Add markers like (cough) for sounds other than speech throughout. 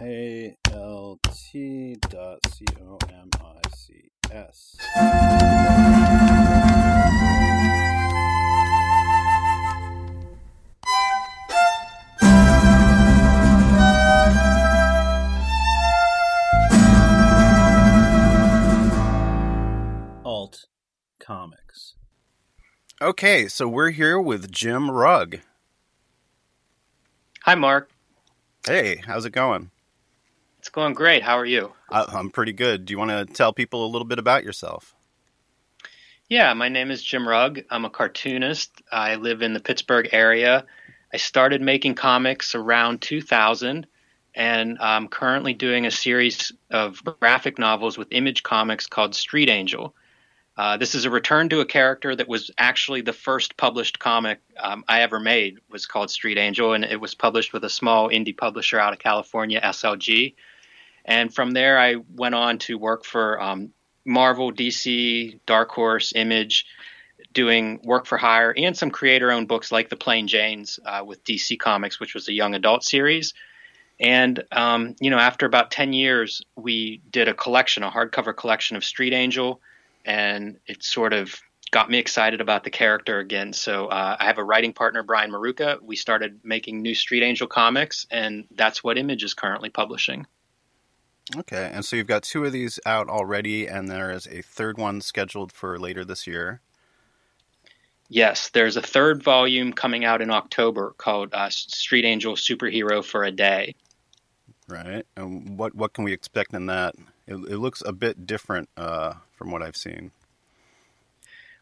A L T dot C O M I C S. Alt Comics. Okay, so we're here with Jim Rugg. Hi, Mark. Hey, how's it going? It's going great. How are you? I, I'm pretty good. Do you want to tell people a little bit about yourself? Yeah, my name is Jim Rugg. I'm a cartoonist. I live in the Pittsburgh area. I started making comics around 2000, and I'm currently doing a series of graphic novels with Image Comics called Street Angel. Uh, this is a return to a character that was actually the first published comic um, I ever made. was called Street Angel, and it was published with a small indie publisher out of California, SLG. And from there, I went on to work for um, Marvel, DC, Dark Horse, Image, doing work for hire and some creator-owned books like The Plain Janes uh, with DC Comics, which was a young adult series. And um, you know, after about ten years, we did a collection, a hardcover collection of Street Angel and it sort of got me excited about the character again. So uh, I have a writing partner, Brian Maruca. We started making new Street Angel comics, and that's what Image is currently publishing. Okay, and so you've got two of these out already, and there is a third one scheduled for later this year. Yes, there's a third volume coming out in October called uh, Street Angel Superhero for a Day. Right, and what what can we expect in that? It, it looks a bit different uh, from what I've seen.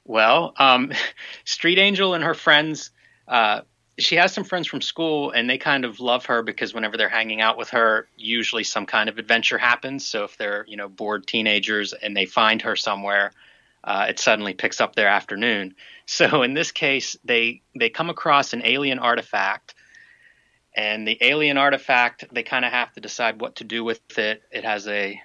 Well, um, (laughs) Street Angel and her friends, uh, she has some friends from school, and they kind of love her because whenever they're hanging out with her, usually some kind of adventure happens. So if they're you know bored teenagers and they find her somewhere, uh, it suddenly picks up their afternoon. (laughs) So in this case, they they come across an alien artifact and the alien artifact they kind of have to decide what to do with it it has a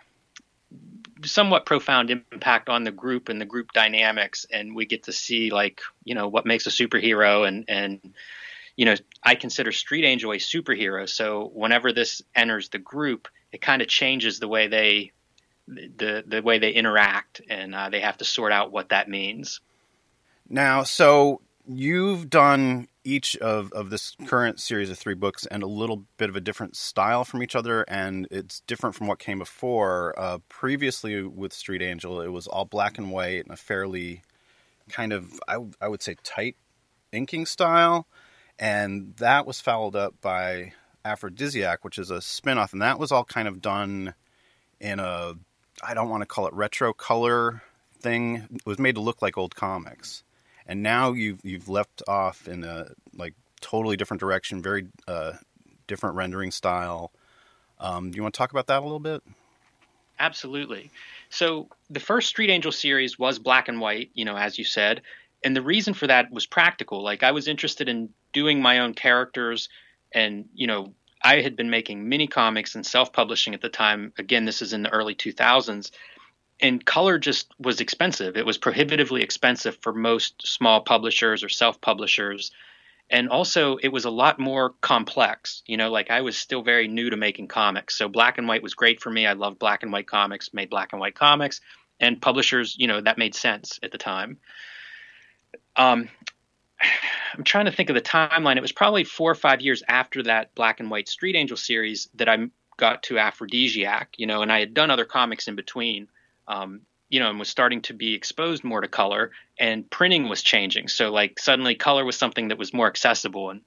somewhat profound impact on the group and the group dynamics and we get to see like you know what makes a superhero and and you know i consider street angel a superhero. So whenever this enters the group it kind of changes the way they the the way they interact and uh, they have to sort out what that means. Now so you've done each of, of this current series of three books and a little bit of a different style from each other and it's different from what came before. Uh, previously with street angel it was all black and white and a fairly kind of I, I would say tight inking style and that was followed up by Afrodisiac which is a spin-off and that was all kind of done in a i don't want to call it retro color thing it was made to look like old comics and now you've you've left off in a like totally different direction, very uh, different rendering style. Um, do you want to talk about that a little bit? Absolutely. So the first Street Angel series was black and white, you know, as you said, and the reason for that was practical. Like I was interested in doing my own characters, and you know, I had been making mini comics and self-publishing at the time. Again, this is in the early 2000s, and color just was expensive. It was prohibitively expensive for most small publishers or self publishers. And also, it was a lot more complex. You know, like I was still very new to making comics. So, black and white was great for me. I loved black and white comics, made black and white comics. And publishers, you know, that made sense at the time. Um, I'm trying to think of the timeline. It was probably four or five years after that Black and White Street Angel series that I got to Afrodisiac, you know, and I had done other comics in between um, you know, and was starting to be exposed more to color, and printing was changing. So like suddenly, color was something that was more accessible, and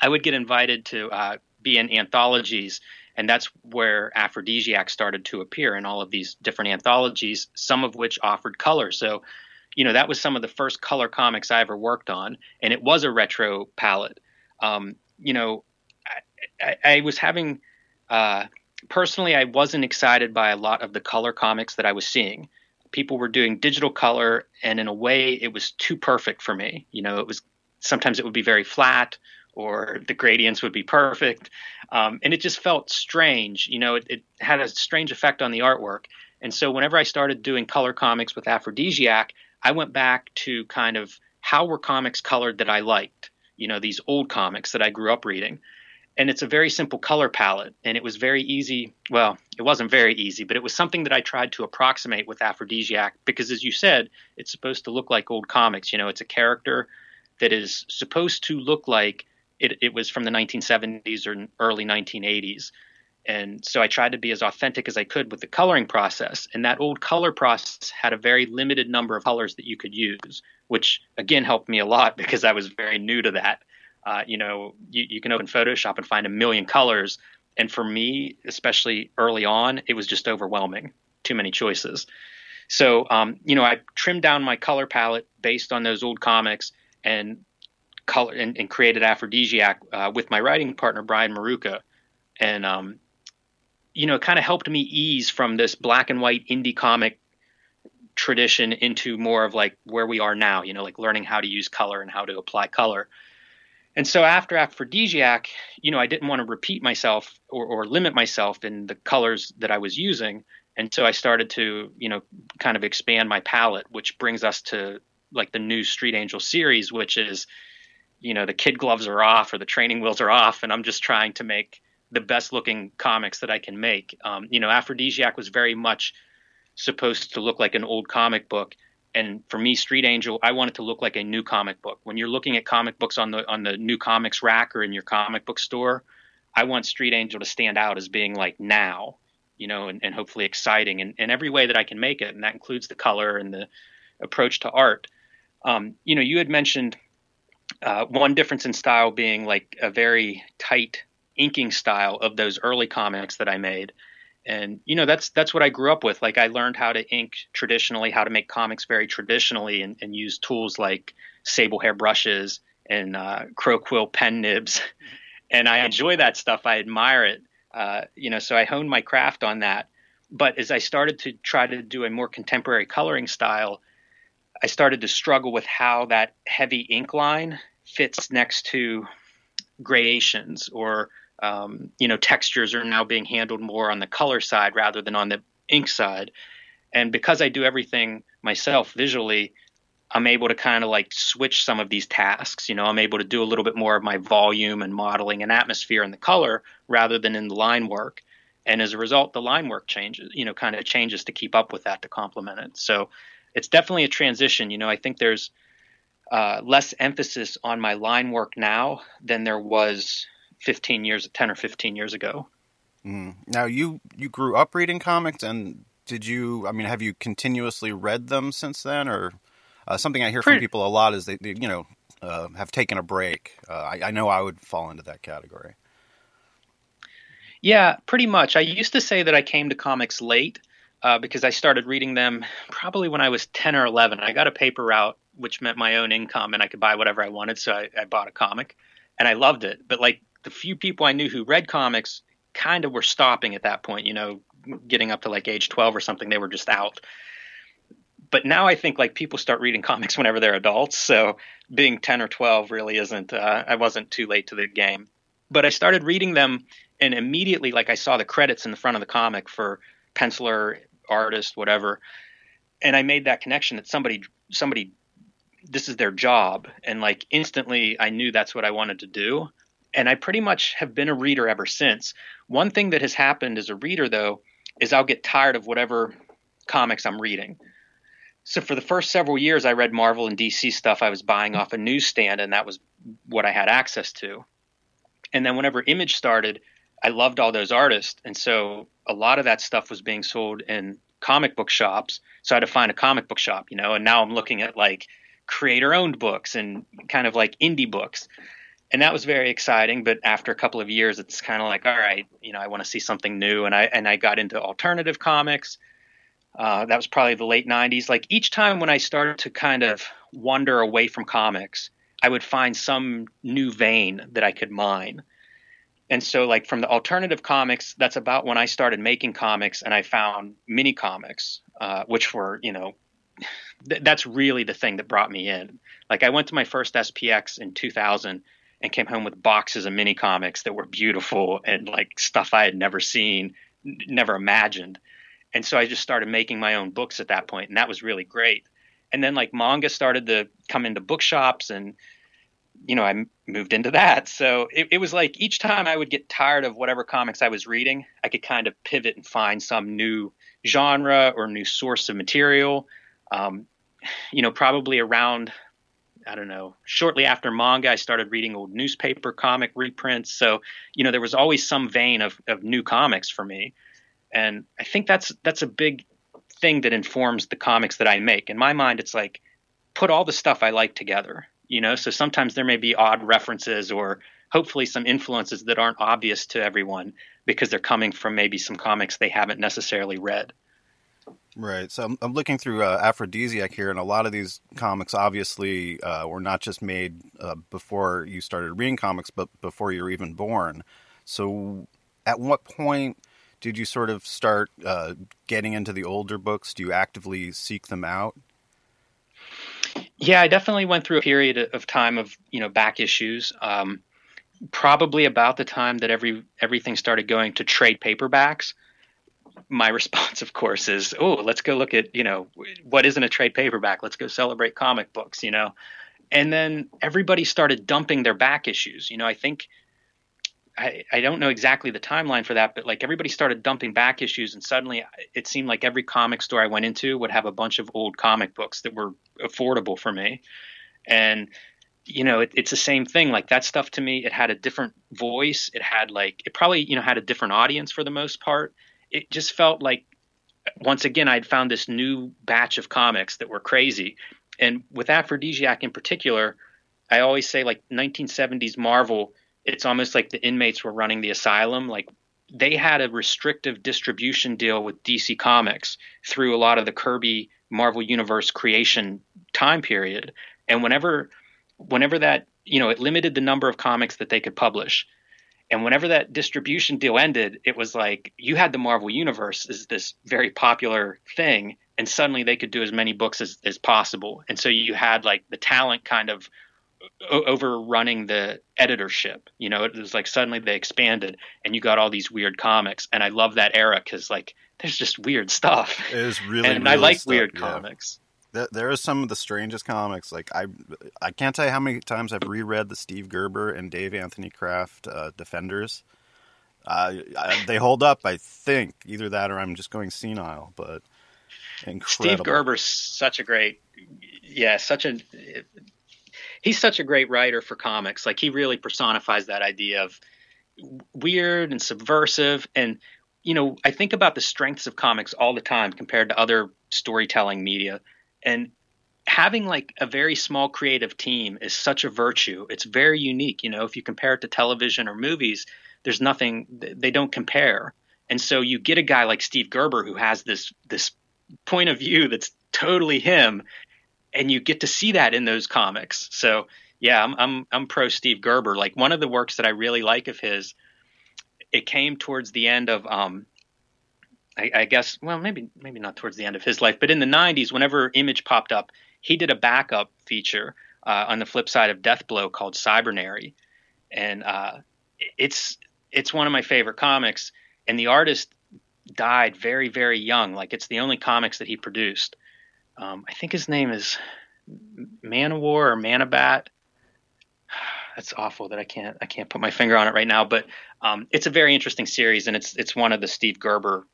I would get invited to uh, be in anthologies, and that's where Afrodisiac started to appear in all of these different anthologies, some of which offered color. So, you know, that was some of the first color comics I ever worked on, and it was a retro palette. Um, you know, I, I, I was having. Uh, personally, I wasn't excited by a lot of the color comics that I was seeing. People were doing digital color, and in a way, it was too perfect for me. You know, it was sometimes it would be very flat, or the gradients would be perfect, um, and it just felt strange. You know, it, it had a strange effect on the artwork. And so, whenever I started doing color comics with Afrodisiac, I went back to kind of how were comics colored that I liked. You know, these old comics that I grew up reading and it's a very simple color palette and it was very easy well it wasn't very easy but it was something that i tried to approximate with Afrodisiac because as you said it's supposed to look like old comics you know it's a character that is supposed to look like it, it was from the 1970s or early 1980s and so i tried to be as authentic as i could with the coloring process and that old color process had a very limited number of colors that you could use which again helped me a lot (laughs) because i was very new to that uh, you know, you, you can open Photoshop and find a million colors. And for me, especially early on, it was just overwhelming. Too many choices. So, um, you know, I trimmed down my color palette based on those old comics and color and, and created Afrodisiac uh, with my writing partner Brian Maruca, and um, you know, kind of helped me ease from this black and white indie comic tradition into more of like where we are now. You know, like learning how to use color and how to apply color. And so after Afrodisiac, you know, I didn't want to repeat myself or, or, limit myself in the colors that I was using. And so I started to, you know, kind of expand my palette, which brings us to like the new Street Angel series, which is, you know, the kid gloves are off or the training wheels are off, and I'm just trying to make the best looking comics that I can make. Um, you know, Afrodisiac was very much supposed to look like an old comic book, and for me street angel i want it to look like a new comic book. When you're looking at comic books on the on the new comics rack or in your comic book store i want street angel to stand out as being like now you know and, and hopefully exciting in, in every way that i can make it. And that includes the color and the approach to art. Um, you know you had mentioned uh, one difference in style being like a very tight inking style of those early comics that i made and you know that's that's what I grew up with. Like I learned how to ink traditionally, how to make comics very traditionally, and, and use tools like sable hair brushes and uh, crow quill pen nibs. (laughs) And I enjoy that stuff. I admire it. Uh, you know, so I honed my craft on that. But as I started to try to do a more contemporary coloring style, I started to struggle with how that heavy ink line fits next to gradations or um, you know textures are now being handled more on the color side rather than on the ink side. And because i do everything myself visually i'm able to kind of like switch some of these tasks. You know i'm able to do a little bit more of my volume and modeling and atmosphere in the color rather than in the line work. And as a result the line work changes you know kind of changes to keep up with that to complement it. So it's definitely a transition. You know i think there's uh, less emphasis on my line work now than there was 15 years, 10 or 15 years ago. Mm. Now you you grew up reading comics, and did you? I mean, have you continuously read them since then, or uh, something I hear from people a lot is they, they you know uh, have taken a break. Uh, I, I know I would fall into that category. Yeah, pretty much. I used to say that I came to comics late uh, because I started reading them probably when I was 10 or 11. I got a paper route, which meant my own income, and I could buy whatever I wanted. So I, I bought a comic, and I loved it. But like the few people I knew who read comics kind of were stopping at that point, you know, getting up to like age 12 or something, they were just out. But now I think like people start reading (laughs) comics whenever they're adults. So being 10 or 12 really isn't, uh, I wasn't too late to the game. But I started reading them and immediately, like, I saw the credits in the front of the comic for penciler, artist, whatever. And I made that connection that somebody, somebody, this is their job. And like instantly I knew that's what I wanted to do and I pretty much have been a reader ever since. One thing that has happened as a reader, though, is I'll get tired of whatever comics I'm reading. So for the first several years, I read Marvel and DC stuff I was buying off a newsstand, and that was what I had access to. And then whenever Image started, I loved all those artists, and so a lot of that stuff was being sold in comic book shops. So I had to find a comic book shop, you know. And now I'm looking at like creator-owned books and kind of like indie books and that was very exciting. But after a couple of years, it's kind of like, all right, you know, I want to see something new, and I and I got into alternative comics. Uh, that was probably the late '90s. Like each time when I started to kind of wander away from comics, I would find some new vein that I could mine. And so, like from the alternative comics, that's about when I started making comics, and I found mini comics, uh, which were, you know, th- that's really the thing that brought me in. Like I went to my first SPX in 2000 and came home with boxes of mini comics that were beautiful and like stuff I had never seen, n- never imagined. And so I just started making my own books at that point, and that was really great. And then like manga started to come into bookshops, and you know, I moved into that. So it, it, was like each time I would get tired of whatever comics I was reading, I could kind of pivot and find some new genre or new source of material. Um, you know, probably around, I don't know, shortly after manga, I started reading old newspaper comic reprints. So, you know, there was always some vein of, of new comics for me. And I think that's that's a big thing that informs the comics that I make. In my mind, it's like put all the stuff I like together you know so sometimes there may be odd references or hopefully some influences that aren't obvious to everyone because they're coming from maybe some comics they haven't necessarily read right so i'm, I'm looking through uh, Afrodisiac here and a lot of these comics obviously uh, were not just made uh, before you started reading comics but before you were even born so at what point did you sort of start uh, getting into the older books do you actively seek them out yeah, I definitely went through a period of time of you know back issues. Um, probably about the time that every everything started going to trade paperbacks. My (laughs) response, of course, is, "Oh, let's go look at you know what isn't a trade paperback. Let's go celebrate comic books." You know, and then everybody started dumping their back issues. You know, I think I, I don't know exactly the timeline for that, but like everybody started dumping back issues, and suddenly uh, it seemed like every comic store I went into would have a bunch of old comic books that were affordable for me. And you know, it, it's the same thing. Like that stuff to me, it had a different voice. It had like it probably you know had a different audience for the most part. It just felt like once again I'd found this new batch of comics that were crazy. And with Afrodisiac in particular, I always say like 1970s Marvel it's almost like the inmates were running the asylum. Like they had a restrictive distribution deal with DC Comics through a lot of the Kirby Marvel Universe creation time period. And whenever whenever that, you know, it limited the number of comics that they could publish. And whenever that distribution deal ended, it was like you had the Marvel Universe as this very popular thing, and suddenly they could do as many books as, as possible. And so you had like the talent kind of overrunning the editorship. You know, it was like suddenly they expanded and you got all these weird comics. And I love that era because like there's just weird stuff. It is really, (laughs) and really I like stuff, weird yeah. comics. There, there are some of the strangest comics. Like I, I can't tell you how many times I've reread the Steve Gerber and Dave Anthony Kraft uh, Defenders. Uh, I, they hold up, I think. Either that or I'm just going senile. But incredible. Steve Gerber's such a great, yeah, such a he's such a great writer for comics. Like he really personifies that idea of weird and subversive. And you know, I think about the strengths of comics all the time compared to other storytelling media, and having like a very small creative team is such a virtue. It's very unique. You know, if you compare it to television or movies, there's nothing they don't compare. And so you get a guy like Steve Gerber who has this this point of view that's totally him and you get to see that in those comics. So yeah, I'm I'm I'm pro Steve Gerber. Like one of the works that I really like of his, it came towards the end of um, I, I guess well maybe maybe not towards the end of his life, but in the '90s, whenever Image popped up, he did a backup feature uh, on the flip side of Deathblow called Cybernary, and uh, it's it's one of my favorite comics. And the artist died very very young. Like it's the only comics that he produced um, I think his name is Manowar or Manabat. (sighs) That's awful that I can't I can't put my finger on it right now, but um, it's a very interesting series, and it's it's one of the Steve Gerber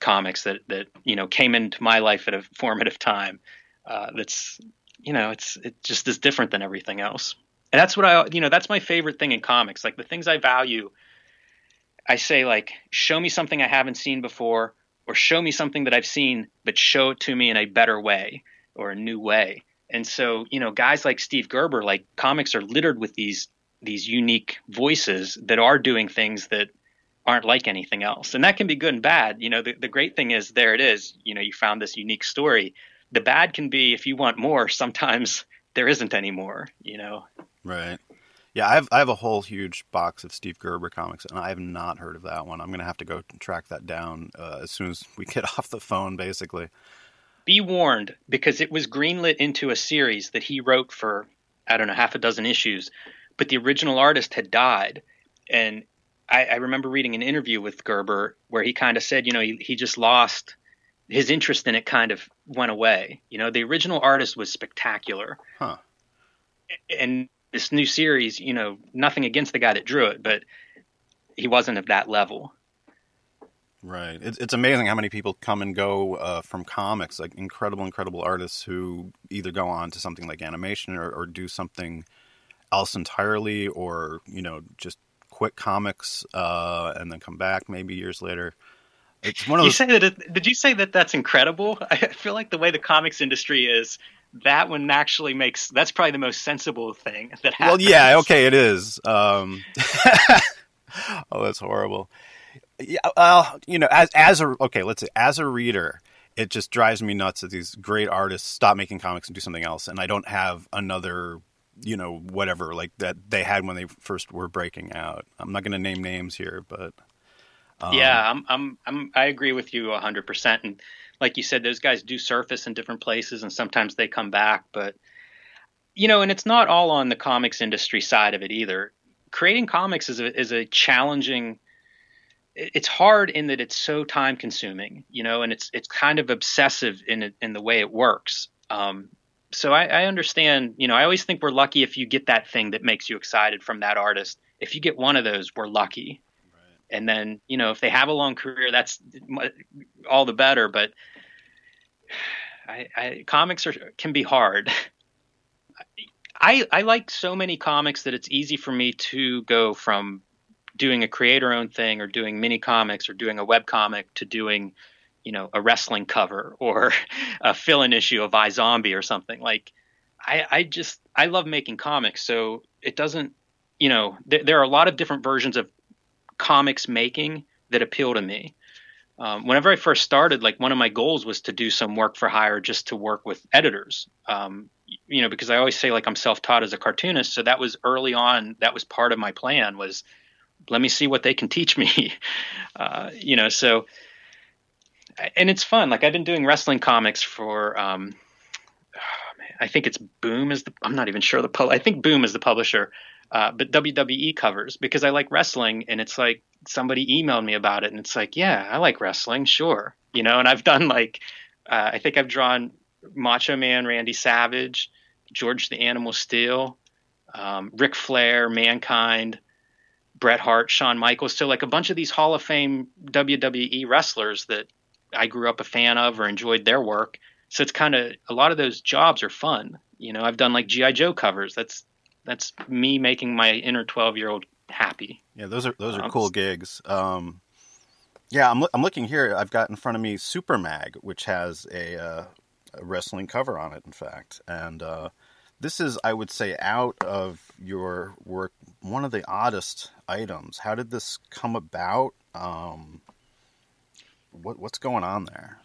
comics that that you know came into my life at a formative time. Uh, that's you know it's it just is different than everything else, and that's what I you know that's my favorite thing in comics. Like the things I value, I say like show me something I haven't seen before or show me something that I've seen, but show it to me in a better way or a new way. And so, you know, guys like Steve Gerber, like comics are littered with these these unique voices that are doing things that aren't like anything else. And that can be good and bad. You know, the, the great thing is there it is. You know, you found this unique story. The bad can be if you want more, sometimes (laughs) there isn't any more, you know. Right. Yeah, I have I have a whole huge box of Steve Gerber comics, and I have not heard of that one. I'm going to have to go track that down uh, as soon as we get (laughs) off the phone, basically. Be warned, because it was greenlit into a series that he wrote for I don't know half a dozen issues, but the original artist had died, and I, I remember reading an interview with Gerber where he kind of said, you know, he, he just lost his interest in it, kind of went away. You know, the original artist was spectacular, huh. and this new series, you know, nothing against the guy that drew it, but he wasn't of that level. Right. It's, it's amazing how many people come and go uh, from comics, like incredible, incredible artists who either go on to something like animation or, or do something else entirely, or you know, just quit comics uh, and then come back maybe years later. It's one of those... You say that? It, did you say that that's incredible? (laughs) I feel like the way the comics industry is, that one actually makes that's probably the most sensible thing that happens. Well, yeah, okay, it is. Um, (laughs) oh, that's horrible. Yeah, well, you know, as as a okay, let's say as a reader, it just drives me nuts that these great artists stop making comics and do something else, and I don't have another, you know, whatever like that they had when they first were breaking out. I'm not going to name names here, but um, yeah, I'm, I'm, I'm, I agree with you 100. percent And like you said, those guys do surface in different places, and sometimes they come back, but you know, and it's not all on the comics industry side of it either. Creating comics is a is a challenging it's hard in that it's so time consuming, you know, and it's it's kind of obsessive in in the way it works. Um, so I, I, understand, you know, I always think we're lucky if you get that thing that makes you excited from that artist. If you get one of those, we're lucky. Right. And then, you know, if they have a long career, that's all the better. But (sighs) I, I, comics are, can be hard. I, I like so many comics that it's easy for me to go from doing a creator owned thing or doing mini comics or doing a web comic to doing you know a wrestling cover or (laughs) a fill in issue of iZombie or something like I, I just I love making comics so it doesn't you know th- there are a lot of different versions of comics making that appeal to me um, whenever I first started, like one of my goals was to do some work for hire, just to work with editors. Um, you know, because I always say like I'm self-taught as a cartoonist, so that was early on. That was part of my plan was let me see what they can teach me. (laughs) Uh, you know, so and it's fun. Like I've been doing wrestling comics for. Um, oh, I think it's Boom is the. I'm not even sure the. Pu- I think Boom is the publisher, uh, but WWE covers because I like wrestling, and it's like somebody emailed me about it, and it's like, yeah, I like wrestling, sure, you know. And I've done like, uh, I think I've drawn Macho Man, Randy Savage, George the Animal Steele, um, Ric Flair, Mankind. Bret Hart, Shawn Michaels, so like a bunch of these Hall of Fame WWE wrestlers that I grew up a fan of or enjoyed their work. So it's kind of a lot of those jobs are fun. You know, I've done like GI Joe covers. That's that's me making my inner 12 year old happy. Yeah, those are those are um, cool gigs. Um, yeah, I'm I'm looking here. I've got in front of me Supermag, which has a, uh, a wrestling cover on it. In fact, and uh, this is, I would say, out of your work, one of the oddest items. How did this come about? Um, what, what's going on there?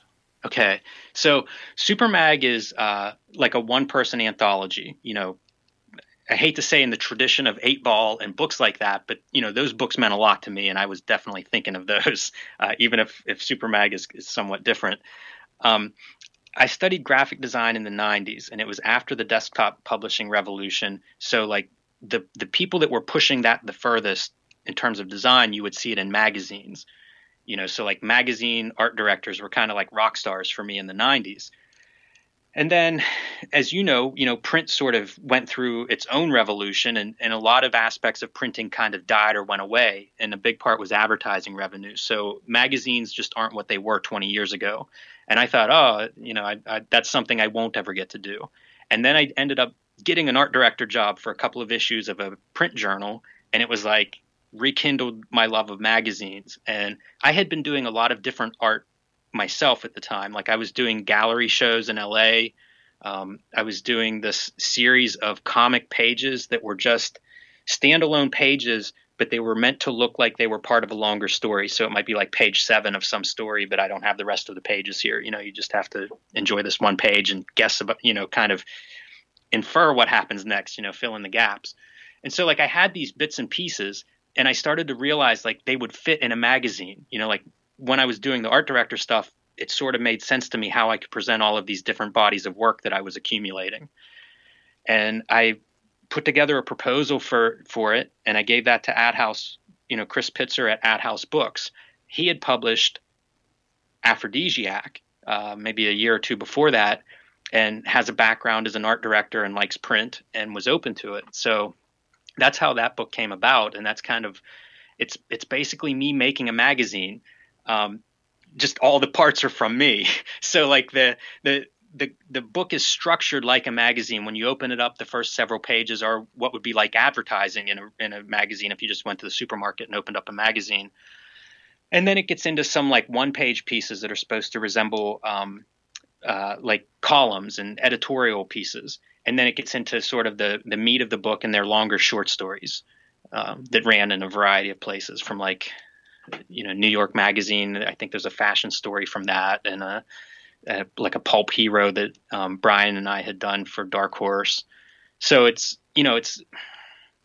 Okay, so Supermag is uh, like a one-person anthology. You know, I hate to say in the tradition of Eightball and books like that, but you know those books meant a lot to me, and I was definitely thinking of (laughs) those, uh, even if if Supermag is, is somewhat different. Um, I studied graphic design in the 90s and it was after the desktop publishing revolution. So like the the people that were pushing that the furthest in terms of design, you would see it in magazines. You know, so like magazine art directors were kind of like rock stars for me in the 90s. And then, as you know, you know, print sort of went through its own revolution, and, and a lot of aspects of printing kind of died or went away. And a big part was advertising revenue. So magazines just aren't what they were 20 years ago. And I thought, oh, you know, I, I, that's something I won't ever get to do. And then I ended up getting an art director job for a couple of issues of a print journal, and it was like rekindled my love of magazines. And I had been doing a lot of different art myself at the time. Like I was doing gallery shows in LA. Um, I was doing this series of comic pages that were just standalone pages, but they were meant to look like they were part of a longer story. So it might be like page seven of some story, but I don't have the rest of the pages here. You know, you just have to enjoy this one page and guess about, you know, kind of infer what happens next, you know, fill in the gaps. And so like I had these bits and pieces and I started to realize like they would fit in a magazine, you know, like when I was doing the art director stuff, it sort of made sense to me how I could present all of these different bodies of work that I was accumulating. And I put together a proposal for for it, and I gave that to AdHouse, you know, Chris Pitzer at AdHouse Books. He had published Afrodisiac uh, maybe a year or two before that, and has a background as an art director and likes print and was open to it. So that's how that book came about, and that's kind of it's it's basically me making a magazine. Um, just all the parts are from me. (laughs) So like the the the the book is structured like a magazine. When you open it up, the first several pages are what would be like advertising in a in a magazine if you just went to the supermarket and opened up a magazine. And then it gets into some like one page pieces that are supposed to resemble um, uh, like columns and editorial pieces. And then it gets into sort of the the meat of the book and their longer short stories um, that ran in a variety of places from like you know New York Magazine. I think there's a fashion story from that and a uh, like a pulp hero that um, Brian and I had done for Dark Horse. So it's you know it's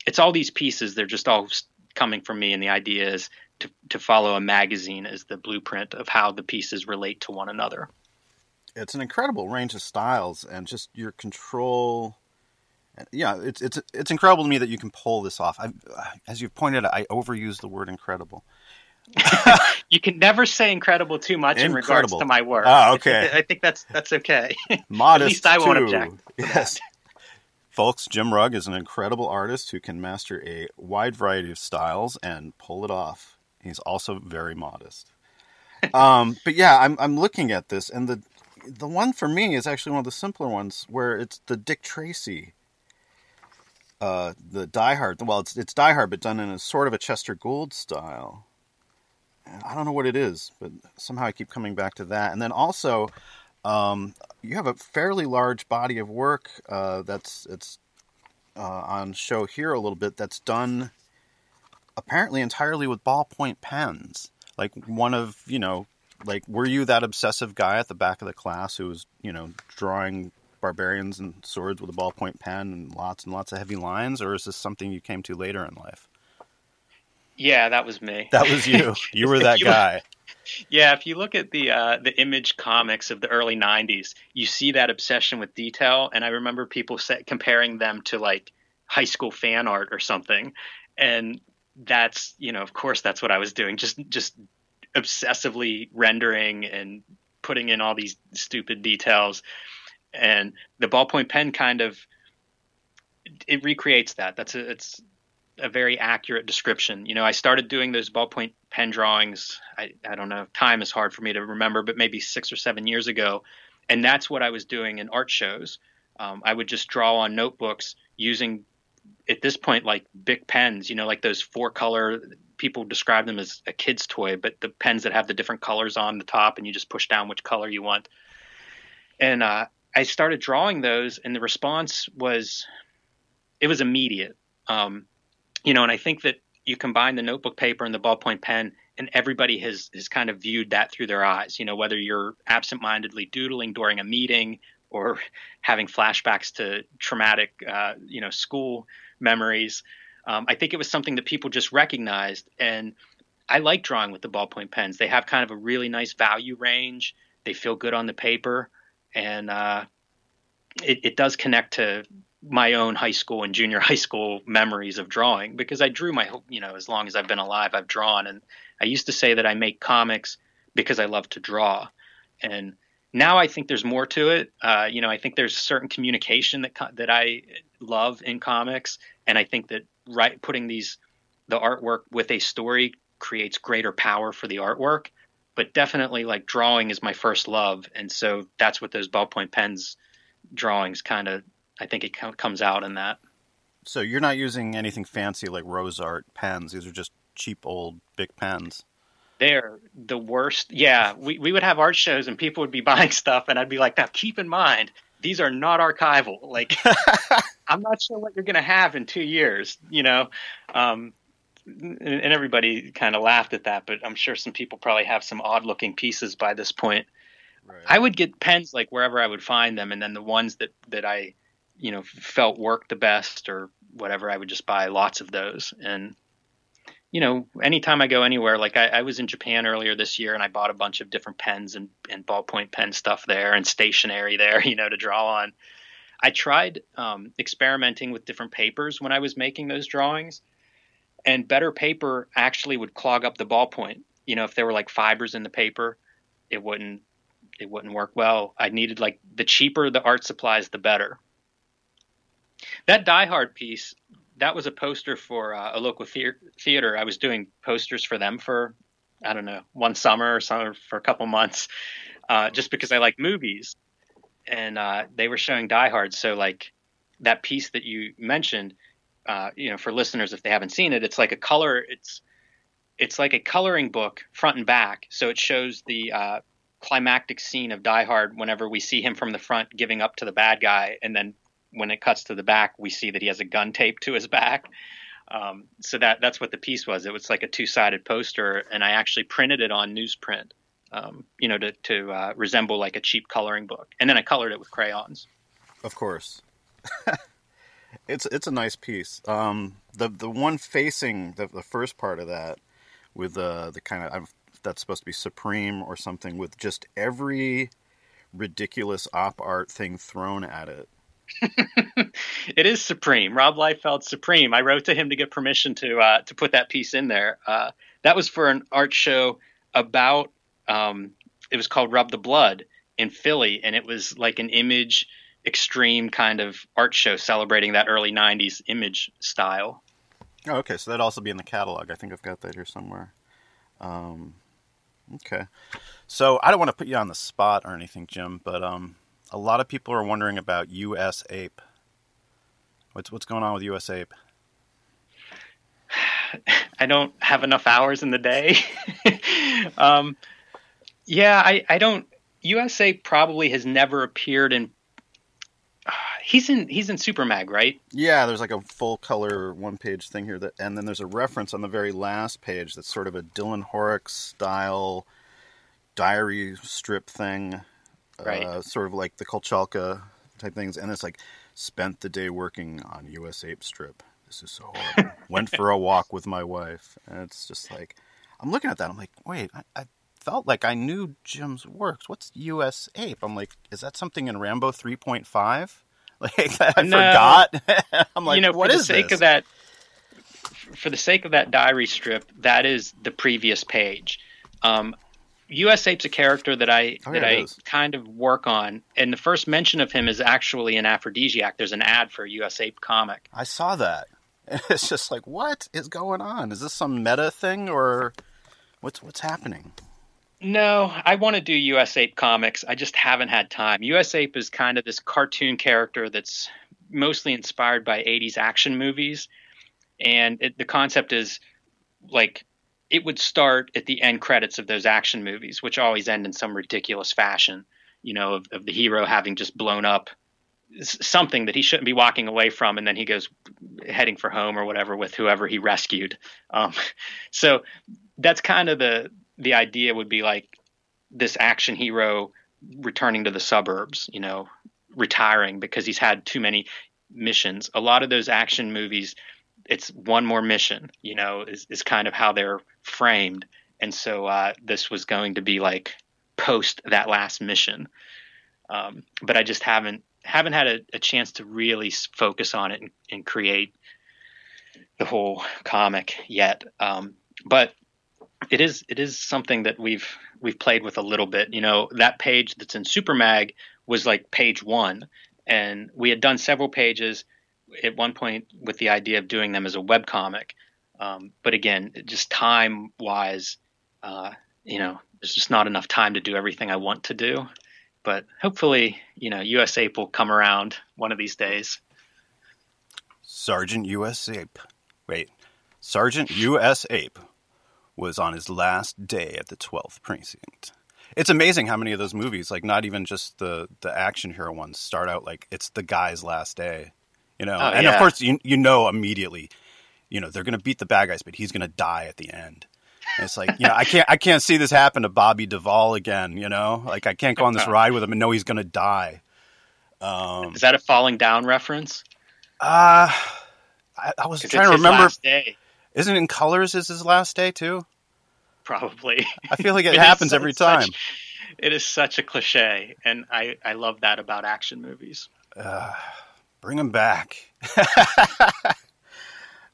it's all these pieces. They're just all coming from me, and the idea is to to follow a magazine as the blueprint of how the pieces relate to one another. It's an incredible range of styles, and just your control. Yeah, it's it's it's incredible to me that you can pull this off. I, as you've pointed out, I overuse the word incredible. (laughs) you can never say incredible too much incredible. in regards to my work. Oh, okay. I think, I think that's that's okay. (laughs) Modest. At least I won't too. object. Yes. Folks, Jim Rugg is an incredible artist who can master a wide variety of styles and pull it off. He's also very modest. (laughs) um, but yeah, I'm I'm looking at this, and the the one for me is actually one of the simpler ones, where it's the Dick Tracy, uh, the Die Hard. Well, it's it's Die Hard, but done in a sort of a Chester Gould style. I don't know what it is, but somehow I keep coming back to that. And then also, um, you have a fairly large body of work uh, that's it's uh, on show here a little bit. That's done apparently entirely with ballpoint pens. Like one of you know, like were you that obsessive guy at the back of the class who was you know drawing barbarians and swords with a ballpoint pen and lots and lots of heavy lines, or is this something you came to later in life? Yeah, that was me. That was you. (laughs) You were that guy. Yeah, if you look at the uh, the image comics of the early '90s, you see that obsession with detail, and I remember people say, comparing them to like high school fan art or something, and that's you know, of course, that's what I was doing, just just obsessively rendering and putting in all these stupid details, and the ballpoint pen kind of it recreates that. That's a, it's a very accurate description. You know, I started doing those ballpoint pen drawings. I, I don't know, time is hard for me to remember, but maybe six or seven years ago. And that's what I was doing in art shows. Um, I would just draw on notebooks using, at this point, like big pens, you know, like those four color, people describe them as a kid's toy, but the pens that have the different colors on the top and you just push down which color you want. And uh, I started drawing those, and the response was, it was immediate. Um, you know, and I think that you combine the notebook paper and the ballpoint pen, and everybody has has kind of viewed that through their eyes. You know, whether you're absentmindedly doodling during a meeting or (laughs) having flashbacks to traumatic, uh, you know, school memories. Um, I think it was something that people just recognized, and I like drawing with the ballpoint pens. They have kind of a really nice value range. They feel good on the paper, and uh, it, it does connect to my own high school and junior (laughs) high school memories of drawing because I drew my you know as long as I've been alive I've drawn and I used to say that I make comics because I love to draw and now I think there's more to it uh, you know I think there's certain communication that that I love in comics and I think that right putting these the artwork with a story creates greater power for the artwork but definitely like drawing is my first love and so that's what those ballpoint pens drawings kind of I think it comes out in that. So you're not using anything fancy like Rose Art pens. These are just cheap old big pens. They're the worst. Yeah, we, we would have art shows and people would be (laughs) buying stuff, and I'd be like, now keep in mind, these are not archival. Like, (laughs) I'm not sure what you're going to have in two years, you know? Um, and, and everybody kind of laughed at that, but I'm sure some people probably have some odd looking pieces by this point. Right. I would get pens like wherever I would find them, and then the ones that, that I you know felt worked the best or whatever i would just buy lots of those and you know anytime i go anywhere like I, I, was in japan earlier this year and i bought a bunch of different pens and, and ballpoint pen stuff there and stationery there (laughs) you know to draw on. I tried um, experimenting with different papers when i was making those drawings and better paper actually would clog up the ballpoint. You know if there were like fibers in the paper it wouldn't it wouldn't work well. I needed like the cheaper the art supplies the better. That Die Hard piece that was a poster for uh, a local theater, theater. I was doing posters for them for I don't know one summer or summer for a couple months, uh, just because I like movies, and uh, they were showing Die Hard. So like that piece that you mentioned, uh, you know, for listeners if they haven't seen it, it's like a color. It's it's like a coloring book front and back. So it shows the uh, climactic scene of Die Hard whenever we see him from the front giving up to the bad guy, and then when it cuts to the back, we see that he has a gun taped to his back. Um, so that that's what the piece was. It was like a two sided poster, and I actually printed it on newsprint, um, you know, to to uh, resemble like a cheap coloring book, and then I colored it with crayons. Of course. (laughs) it's it's a nice piece. Um, the the one facing the, the first part of that with the the kind of that's supposed to be supreme or something with just every ridiculous op art thing thrown at it. (laughs) it is supreme. Rob Liefeld supreme. I wrote to him to get permission to uh, to put that piece in there. Uh, that was for an art show about. Um, it was called Rub the Blood in Philly, and it was like an image extreme kind of art show celebrating that early '90s image style. Oh, okay. So that'd also be in the catalog. I think I've got that here somewhere. Um, okay. So I don't want to put you on the spot or anything, Jim, but um, a lot of people are wondering about US Ape. What's what's going on with US Ape? (sighs) I don't have enough hours in the day. (laughs) um, yeah, I, I don't. USA probably has never appeared in (sighs) he's in he's in Supermag, right? Yeah, there's like a full color one page thing here that and then there's a reference on the very last page that's sort of a Dylan Horrocks style diary strip thing. Right. Uh, sort of like the Kochalka type things and it's like spent the day working on US Ape strip. This is so horrible. (laughs) Went for a walk with my wife. And it's just like I'm looking at that, I'm like, wait, I, I felt like I knew Jim's works. What's US Ape? I'm like, is that something in Rambo 3.5? (laughs) Like (laughs) I no. forgot. I'm like, you know, what for the sake this? of that, for the sake of that diary strip, that is the previous page. Um, U.S. Ape's a character that I oh, that yeah, I kind of work on, and the first mention of him is actually an Afrodisiac. There's an ad for a U.S. Ape comic. I saw that. (laughs) It's just like, what is going on? Is this some meta thing, or what's what's happening? No, I want to do US Ape comics. I just haven't had time. US Ape is kind of this cartoon character that's mostly inspired by 80s action movies. And it, the concept is like it would start at the end credits of those action movies, which always end in some ridiculous fashion, you know, of, of the hero having just blown up something that he shouldn't be walking away from, and then he goes heading for home or whatever with whoever he rescued. Um, (laughs) so that's kind of the the idea would be like this action hero returning to the suburbs, you know, retiring because he's had too many missions. A lot of those action movies, it's one more mission, you know, is, is kind of how they're framed. And so uh, this was going to be like post that last mission. Um, but I just haven't haven't had a, a chance to really focus on it and, and, create the whole comic yet. Um, but it is it is something that we've we've played with a little bit. You know, that page that's in Supermag was like page one, and we had done several pages at one point with the idea of doing them as a web comic. Um, but again, just time wise, uh, you know, there's just not enough time to do everything I want to do. But hopefully, you know, US Ape will come around one of these days. Sergeant US Ape. Wait, Sergeant US Ape was on his last day at the 12th precinct. It's amazing how many of those movies, like not even just the the action hero ones, start out like it's the guy's last day. You know, oh, and yeah. of course you you know immediately, you know they're going to beat the bad guys, but he's going to die at the end. And it's like you know I can't I can't see this happen to Bobby Duvall again. You know, like I can't go on this (laughs) ride with him and know he's going to die. Um, Is that a falling down reference? Uh I, I was trying to remember. Isn't it in Colors? Is his last day too? probably. I feel like (laughs) it, it happens every time. Such, it is such a cliche, and I, I love that about action movies. Uh, bring them back. (laughs) uh,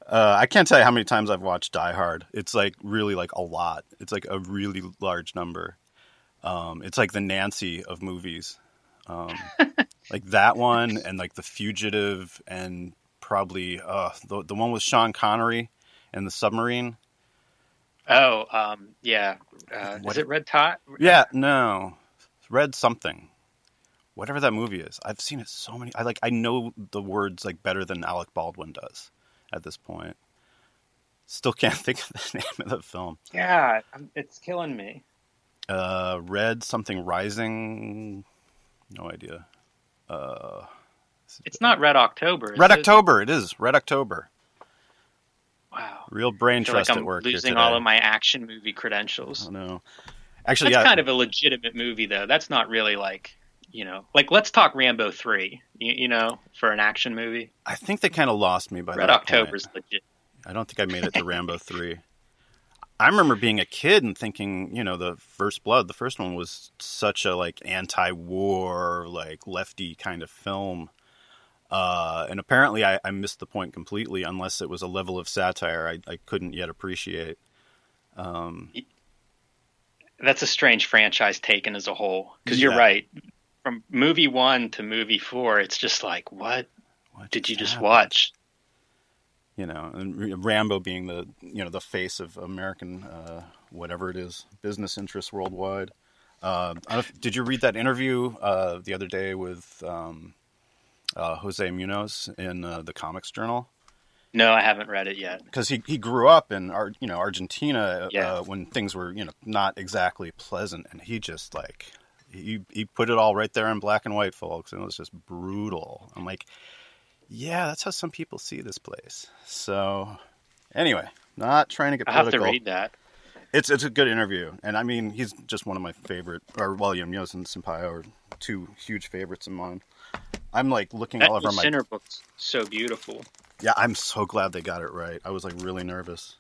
I can't tell you how many times I've watched Die Hard. It's like really like a lot. It's like a really large number. Um, it's like the Nancy of movies. Um, (laughs) like that one and like The Fugitive and probably uh, the the one with Sean Connery and the submarine. Oh, um, yeah. Uh, is it Red Tot? Yeah, no, Red something, whatever that movie is. I've seen it so many. I like I know the words like better than Alec Baldwin does at this point. Still can't (laughs) think of the name of the film. Yeah, um, it's killing me. Uh, Red something rising. No idea. Uh, It's not Red October. Red it? October. It is Red October. Wow. Real brain feel like trust at I'm work losing all of my action movie credentials. I know. Actually, That's yeah. kind of a legitimate movie, though. That's not really like, you know, like let's talk Rambo three. You, you know, for an action movie, I think they kind of lost me by Red that October's point. legit. I don't think I made it to Rambo three. I remember being a kid and thinking, you know, the First Blood, the first one was such a like anti-war, like lefty kind of film. Uh, and apparently, I, I missed the point completely, unless it was a level of satire I, I couldn't yet appreciate. Um, That's a strange franchise taken as a whole. Because you're right. From movie one to movie four, it's just like, what what did you just happened? watch? You know, and Rambo being the you know the face of American uh, whatever it is business interests worldwide. Uh, I don't if- did you read that interview uh, the other day with um, uh, Jose Munoz in uh, the Comics Journal? No, I haven't read it yet. Because he, he grew up in Ar- you know Argentina Yeah. uh, when things were you know not exactly pleasant, and he just like he he put it all right there in black and white, folks, and it was just brutal. I'm like, yeah, that's how some people see this place. So anyway, not trying to get I have to read that. It's it's a good interview, and I mean he's just one of my favorite. Or William and Sampayo are two huge favorites of mine. I'm like looking That all over my Sinner book's so beautiful. yeah, I'm so glad they got it right. I was like really nervous.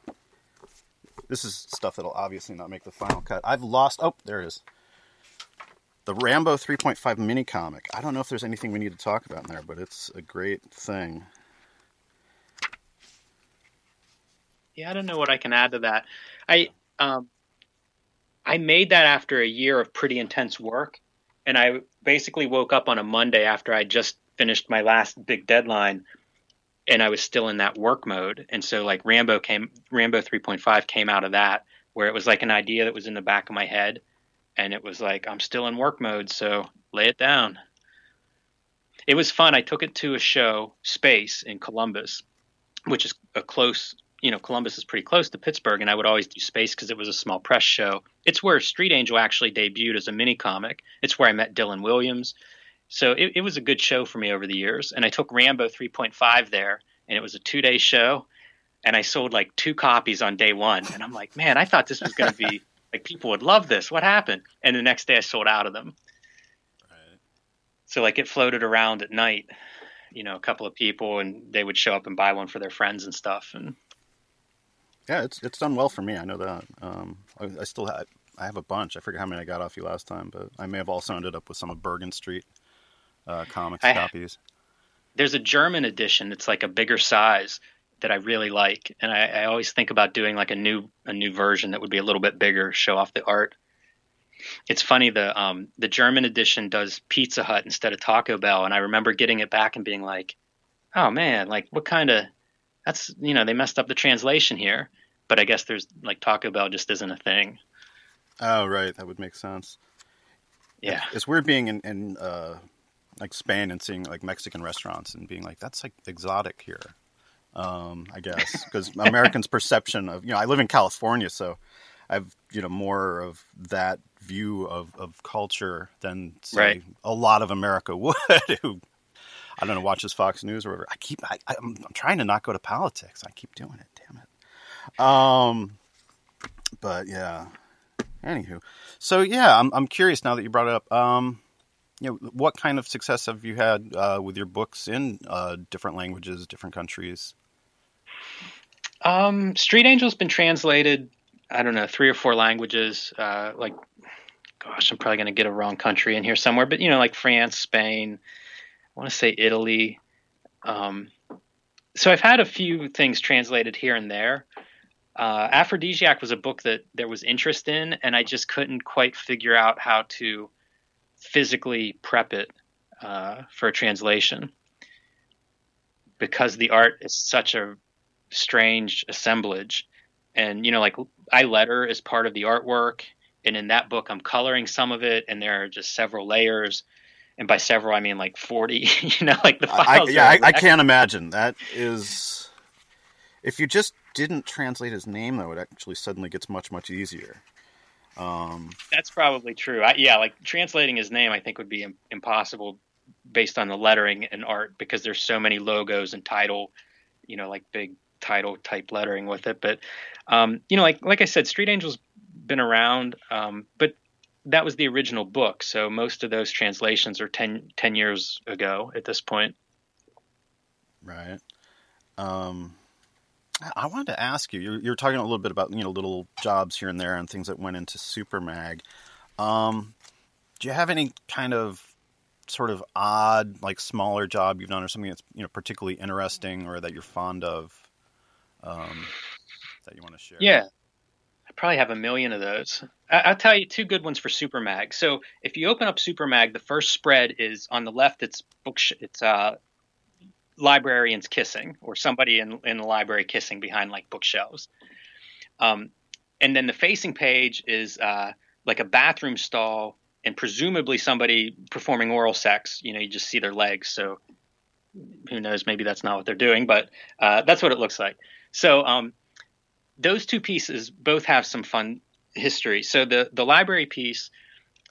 This is stuff that'll obviously not make the final cut. I've lost. Oh, there it is. The Rambo 3.5 mini comic. I don't know if there's anything we need to talk about in there, but it's a great thing. Yeah, I don't know what I can add to that. I um, I made that after a year of pretty intense work, and I basically woke up on a Monday after I just finished my last big deadline, and I was still in that work mode. And so, like Rambo came, Rambo 3.5 came out of that, where it was like an idea that was in the back of my head, and it was like I'm still in work mode, so lay it down. It was fun. I took it to a show, Space, in Columbus, which is a close you know, Columbus is pretty close to Pittsburgh, and I would always do space because it was a small press show. It's where Street Angel actually debuted as a mini comic. It's where I met Dylan Williams. So it, it was a good show for me over the years. And I took Rambo 3.5 there, and it was a two day show. And I sold like two copies on day one. And I'm like, man, I thought this was going to be (laughs) like people would love this. What happened? And the next day I sold out of them. So like it floated around at night, you know, a couple of people, and they would show up and buy one for their friends and stuff. And Yeah, it's it's done well for me. I know that. Um, I, I still have I have a bunch. I forget how many I got off you last time, but I may have also ended up with some of Bergen Street uh, comics I- copies. there's a German edition that's like a bigger size that I really like, and I, I always think about doing like a new a new version that would be a little bit bigger, show off the art. It's funny the um, the German edition does Pizza Hut instead of Taco Bell, and I remember getting it back and being like, "Oh man, like what kind of that's you know they messed up the translation here." But I guess there's like Taco Bell just isn't a thing. Oh, right, that would make sense. Yeah, It's weird being in, in uh, like Spain and seeing like Mexican restaurants and being like, that's like exotic here. Um, I guess because Americans' perception of you know I live in California, so I've you know more of that view of, of culture than say Right. a lot of America (laughs) would. Who I don't know watches Fox News or whatever. I keep I, I'm, I'm trying to not go to politics. I keep doing it. Damn it. Um, but yeah. Anywho, so yeah, I'm I'm curious now that you brought it up. Um, you know, what kind of success have you had uh, with your books in uh, different languages, different countries? Um, Street Angel's been translated, I don't know, three or four languages. Uh, like, gosh, I'm probably going to get a wrong country in here somewhere, but you know, like France, Spain, I want to say Italy. Um, so I've had a few things translated here and there. Uh, Afrodisiac was a book that there was interest in, and I just couldn't quite figure out how to physically prep it uh, for a translation because the art is such a strange assemblage. And, you know, like I letter as part of the artwork. And in that book, I'm coloring some of it, and there are just several layers. And by several, I mean like 40, (laughs) you know, like the files. I, yeah, I, I can't imagine. That is. If you just didn't translate his name, though, it actually suddenly gets much, much easier. Um, That's probably true. I, yeah, like translating his name, I think would be Im- impossible based on the lettering and art because there's so many logos and title, you know, like big title type lettering with it. But um, you know, like like I said, Street Angels been around, um, but that was the original book. So most of those translations are 10, 10 years ago at this point. Right. Um, I wanted to ask you. You're, you're, talking a little bit about you know little jobs here and there and things that went into Supermag. Um, do you have any kind of sort of odd, like smaller job you've done, or something that's you know particularly interesting or that you're fond of um, that you want to share? Yeah, I probably have a million of those. I- will tell you two good ones for Supermag. So if you open up Supermag, the first spread is on the left. It's book. It's uh, librarians kissing or somebody in, in the library kissing behind like bookshelves. Um, and then the facing page is uh, like a bathroom stall and presumably somebody performing oral sex. You know, you just see their legs. So who knows? Maybe that's not what they're doing, but uh, that's what it looks like. So um, those two pieces both have some fun history. So the the library piece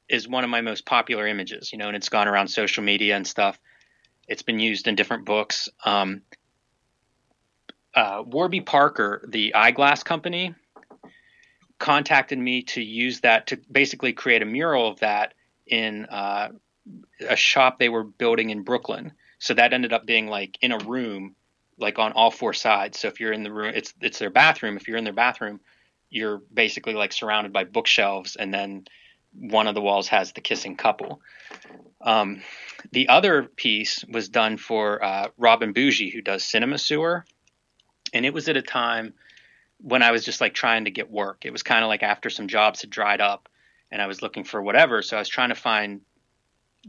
is one of my most popular images. You know, and it's gone around social media and stuff. It's been used in different books. Um, uh, Warby Parker, the eyeglass company, contacted me to use that to basically create a mural of that in uh, a shop they were building in Brooklyn. So that ended up being like in a room, like on all four sides. So if you're in the room, it's it's their bathroom. If you're in their bathroom, you're basically like surrounded by bookshelves, and then one of the walls has the kissing couple. Um, the other piece was done for uh, Robin Bougie, who does Cinema Sewer, and it was at a time when I was just like trying to get work. It was kind of like after some jobs had dried up, and I was looking for whatever. So I was trying to find,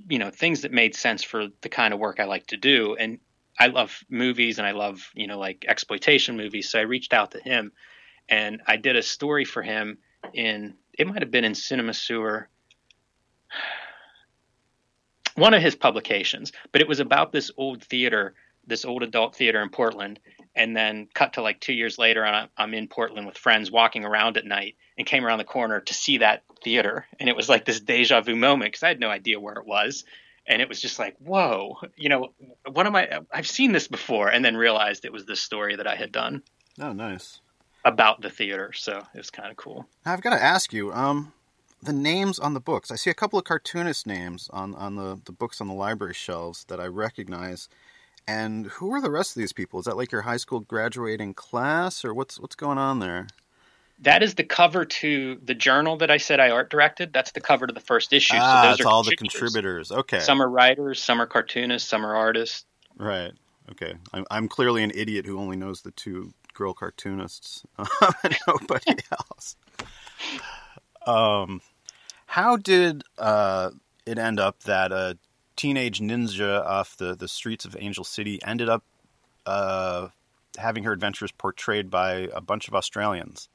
you know, things that made sense for the kind of work I like to do. And I love movies, and I love you know like exploitation movies. So I reached out to him, and I did a story for him in it might have been in Cinema Sewer (sighs) one of his publications, but it was about this old theater, this old adult theater in Portland. And then cut to like two years later, and I'm in Portland with friends walking around at night and came around the corner to see that theater. And it was like this deja vu moment because I had no idea where it was. And it was just like, whoa, you know, what am I? I've seen this before. And then realized it was this story that I had done. Oh, nice. About the theater. So it was kind of cool. I've got to ask you, um, the names on the books. I see a couple of cartoonist names on, on the, the books on the library shelves that I recognize. And who are the rest of these people? Is that like your high school graduating class, or what's what's going on there? That is the cover to the journal that I said I art directed. That's the cover to the first issue. Ah, so those are all the contributors. Okay. Some are writers, some are cartoonists, some are artists. Right. Okay. I'm I'm clearly an idiot who only knows the two girl cartoonists, (laughs) nobody (laughs) else. Um, how did uh, it end up that a teenage ninja off the, the streets of Angel City ended up uh, having her adventures portrayed by a bunch of Australians?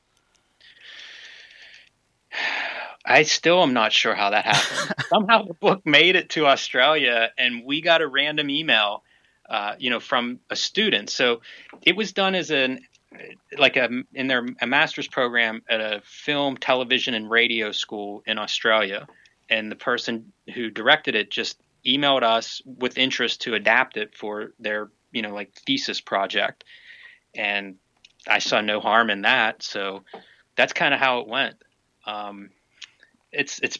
I still am not sure how that happened. (laughs) Somehow the book made it to Australia, and we got a random email, uh, you know, from a student. So it was done as an like a in their a master's program at a film, television, and radio school in Australia, and the person who directed it just emailed us with interest to adapt it for their you know like thesis project, and I saw no harm in that. So that's kind of how it went. Um, it's it's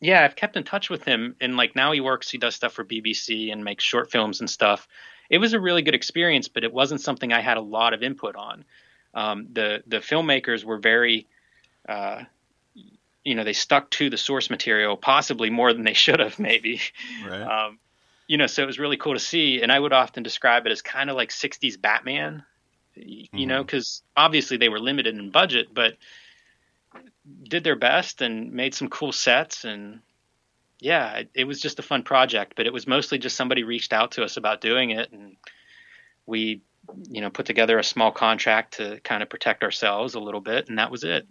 yeah, I've kept in touch with him, and like now he works, he does stuff for BBC and makes short films and stuff it was a really good experience, but it wasn't something I had a lot of input on. Um, the the filmmakers were very, uh, you know, they stuck to the source material possibly more than they (laughs) should have, maybe. Right. Um, you know, so it was really cool to see, and I would often describe it as kind of like '60s Batman. You mm-hmm. know, because obviously they were limited in budget, but did their best and made some cool sets and yeah, it, it, was just a fun project, but it was mostly just somebody reached out to us about doing it, and we, you know, put together a small contract to kind of protect ourselves a little bit, and that was it.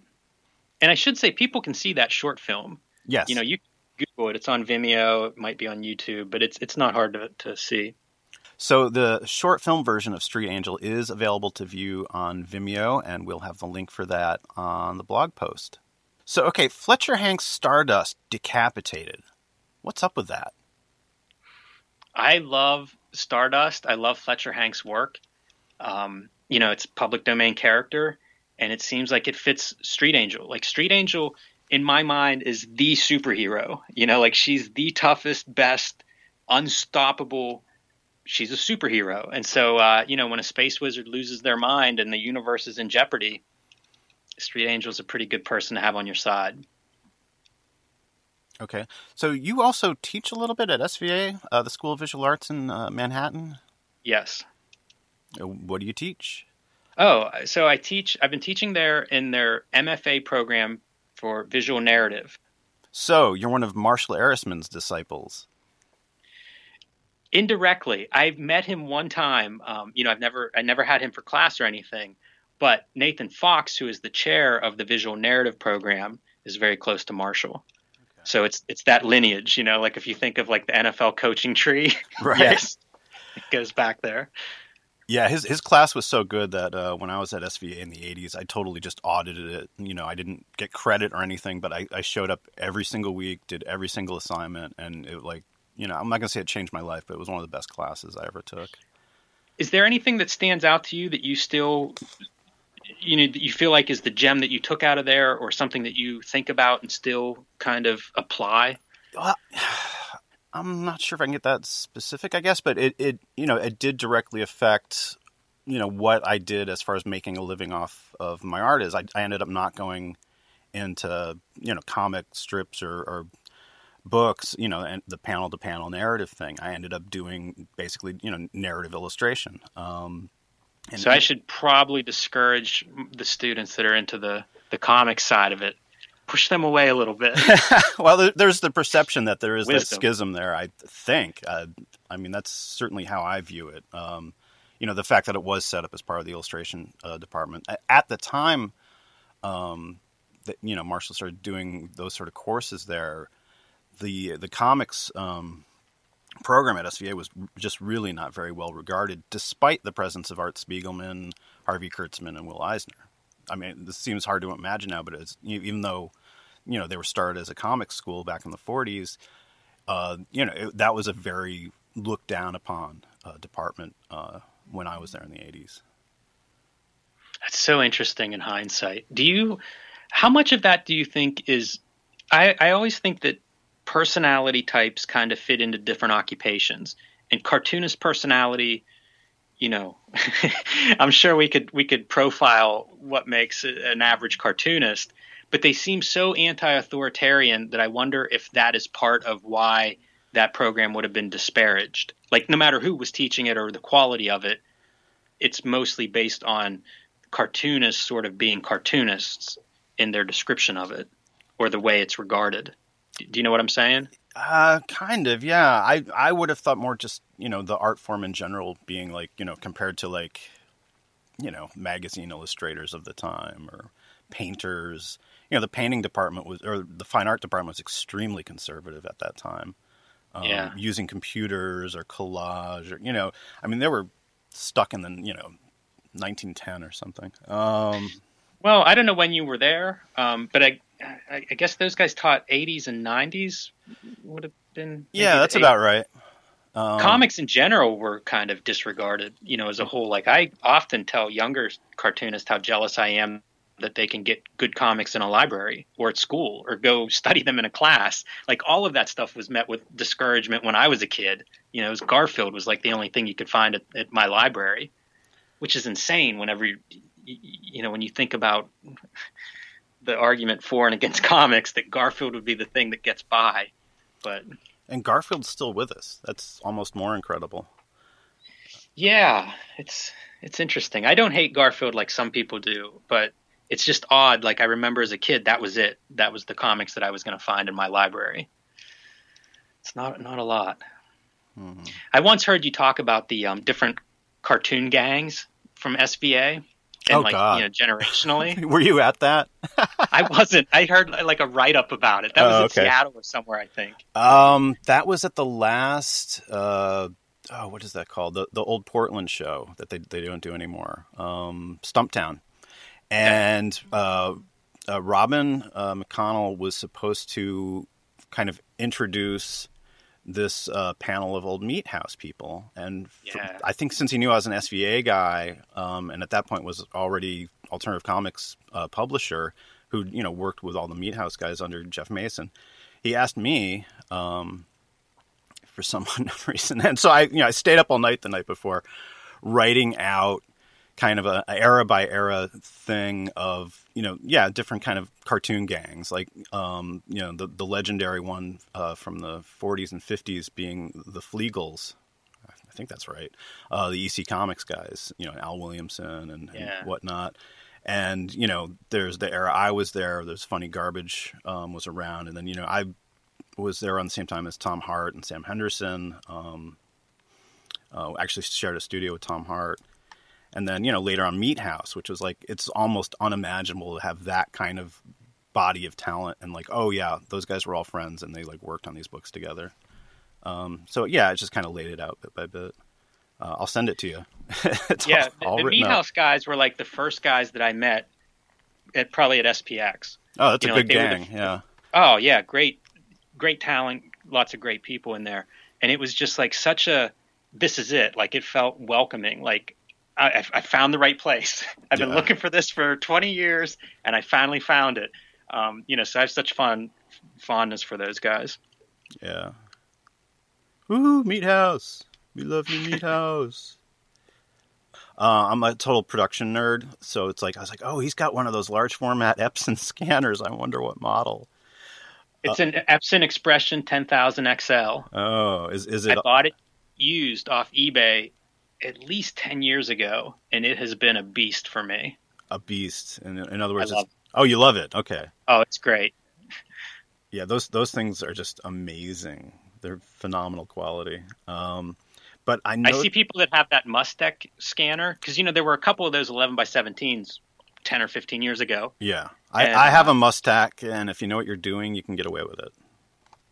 And I should say, people can see that short film. Yes. You know, you Google it. It's on Vimeo. It might be on YouTube, but it's it's not hard to, to see. So the short film version of Street Angel is available to view on Vimeo, and we'll have the link for that on the blog post. So, okay, Fletcher Hanks Stardust decapitated. What's up with that? I love Stardust. I love Fletcher Hanks' work. Um, you know, it's public domain character, and it seems like it fits Street Angel. Like Street Angel, in my mind, is the superhero. You know, like she's the toughest, best, unstoppable. She's a superhero, and so uh, you know, when a space wizard loses their mind and the universe is in jeopardy, Street Angel's a pretty good person to have on your side. Okay, so you also teach a little bit at SVA, uh, the School of Visual Arts in uh, Manhattan. Yes. Uh, What do you teach? Oh, so I teach. I've been teaching there in their MFA program for visual narrative. So you're one of Marshall Arisman's disciples. Indirectly, I've met him one time. Um, you know, I've never, I never had him for class or anything. But Nathan Fox, who is the chair of the visual narrative program, is very close to Marshall. So it's it's that lineage, you know, like if you think of like the NFL coaching tree, (laughs) (laughs) Right. yes, it goes back there. Yeah, his his class was so good that uh, when I was at SVA in the '80s, I totally just audited it. You know, I didn't get credit or anything, but I, I showed up every single week, did every single assignment, and it like you know, I'm not gonna say it changed my life, but it was one of the best classes I ever took. Is there anything that stands out to you that you still, you know, that you feel like is the gem that you took out of there, or something that you think about and still kind of apply? Well, (sighs) I'm not sure if I can get that specific, I guess, but it, it you know it did directly affect you know what I did as far as making a living off of my art is I, I ended up not going into you know comic strips or, or books you know and the panel to panel narrative thing I ended up doing basically you know narrative illustration um, So I should probably discourage the students that are into the the comic side of it. Push them away a little bit. (laughs) well, there's the perception that there is Wisdom. schism there. I think. Uh, I mean, that's certainly how I view it. Um, you know, the fact that it was set up as part of the illustration uh, department at the time um, that you know Marshall started doing those sort of courses there. The the comics um, program at SVA was just really not very well regarded, despite the presence of Art Spiegelman, Harvey Kurtzman, and Will Eisner. I mean, this seems hard to imagine now, but it's even though you know they were started as a comic school back in the 40s uh, you know it, that was a very looked down upon uh, department uh, when i was there in the 80s That's so interesting in hindsight. Do you how much of that do you think is I, I always think that personality types kind of fit into different occupations. And cartoonist personality, you know, (laughs) I'm sure we could we could profile what makes an average cartoonist, but they seem so anti-authoritarian that I wonder if that is part of why that program would have been disparaged. Like no matter who was teaching it or the quality of it, it's mostly based on cartoonists sort of being cartoonists in their description of it or the way it's regarded. Do you know what I'm saying? uh, kind of yeah i i would have thought more just you know the art form in general being like you know compared to like you know magazine illustrators of the time or painters you know the painting department was or the fine art department was extremely conservative at that time um, Yeah. using computers or collage or you know i mean they were stuck in the you know 1910 or something um Well, I don't know when you were there, um, but I, I, I guess those guys taught 80s and 90s would have been. yeah that's the about right um, comics in general were kind of disregarded, you know, as a whole. Like I often tell younger cartoonists how jealous I am that they can get good comics in a library or at school or go (laughs) study them in a class. Like all of that stuff was met with discouragement when I was a kid. You know, was Garfield was like the only thing you could find at, at my library, which is insane whenever you, you know, when you think about the argument for and against (laughs) comics that Garfield would be the thing that gets by. But and garfield's still with us that's almost more incredible Yeah, it's it's interesting. I don't hate Garfield like some people do, but it's just odd. Like I remember as a kid, that was it. That was the comics that I was going to find in my library. It's not not a lot. Mhm. I once heard you talk about the um, different cartoon gangs from SVA. And Oh, like God. you know, generationally. (laughs) Were you at that? (laughs) I wasn't. I heard like a write up about it. That was Oh, in. Seattle or somewhere, I think. Um, that was at the last. Uh, oh, what is that called? The the old Portland show that they they don't do anymore. Um, Stumptown, and uh, uh, Robin uh, McConnell was supposed to kind of introduce this uh, panel of old Meathaus people, and Yeah. I think since he knew I was an SVA guy, um, and at that point was already alternative comics uh, publisher who you know worked with all the Meathaus guys under Jeff Mason he asked me um, for some (laughs) unknown reason, and so I, you know, I stayed up all night the night before, writing out kind of a, a era by era thing of you know, yeah, different kind of cartoon gangs, like um, you know, the the legendary one uh, from the 40s and 50s being the Fleagles. I think that's right. Uh, the EC Comics guys, you know, Al Williamson and, and whatnot. And you know, there's the era I was there. There's Funny Garbage um, was around, and then you know, I was there on the same time as Tom Hart and Sam Henderson. Um, uh, actually shared a studio with Tom Hart, and then you know later on Meathaus, which was like it's almost unimaginable to have that kind of body of talent and like oh yeah those guys were all friends and they like worked on these books together. Um, so yeah, I just kind of laid it out bit by bit. Uh, I'll send it to you. (laughs) yeah, all, the, the Meat up. House guys were like the first guys that I met at probably at SPX. Oh, that's you a know, good were gang. the- yeah. Oh yeah, great, great talent, lots of great people in there, and it was just like such a this is it. Like it felt welcoming. Like I, I- found the right place. (laughs) I've been Yeah. looking for this for 20 years, and I finally found it. Um, you know, so I have such fun fondness for those guys. Yeah. Woo, Meathaus. We love you, Meathaus. (laughs) Uh, I'm a total production nerd, so it's like I was like, oh, he's got one of those large format (laughs) Epson scanners. I wonder what model. It's an Epson Expression 10,000 XL. Oh, is is it? I bought it used off eBay at least 10 years ago, and it has been a beast for me. a beast? In, in other words, oh, you love it. Okay, Oh, it's great. (laughs) yeah, those those things are just amazing. They're phenomenal quality. Um, but I know I see people that have that Mustek scanner because you know there were a couple of those 11 by 17s 10 or 15 years ago. Yeah, I, And, I have uh, a Mustek, and if you know what you're doing, you can get away with it.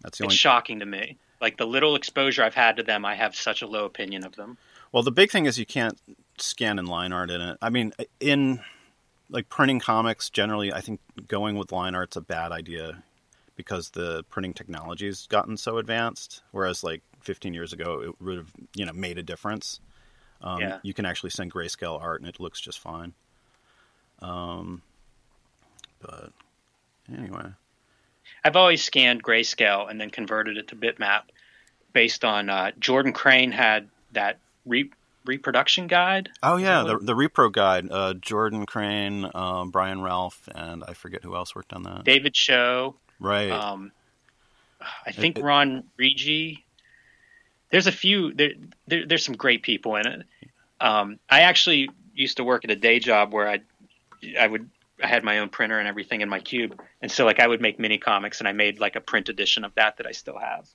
That's the It's only. shocking to me. Like the little exposure I've had to them, I have such a low opinion of them. Well, the big thing is you can't scan in line art in it. I mean, in like printing comics, generally, I think going with line art's a bad idea because the printing technology's gotten so advanced. Whereas, like 15 years ago, it would have you know made a difference. Um, Yeah. You can actually send grayscale art, and it looks just fine. Um, but anyway, I've always scanned grayscale and then converted it to bitmap based on uh, Jordan Crane had that re- reproduction guide. oh yeah, the the repro guide, uh, Jordan Crane, um, Brian Ralph, and I forget who else worked on that. David Show, right. um, I think it- Ron Rigi. There's a few. There, there, there's some great people in it. Um, I actually used to work at a day job where I, I would, I had my own printer and everything in my cube, and so like I would make mini comics, and I made like a print edition of that that I still have.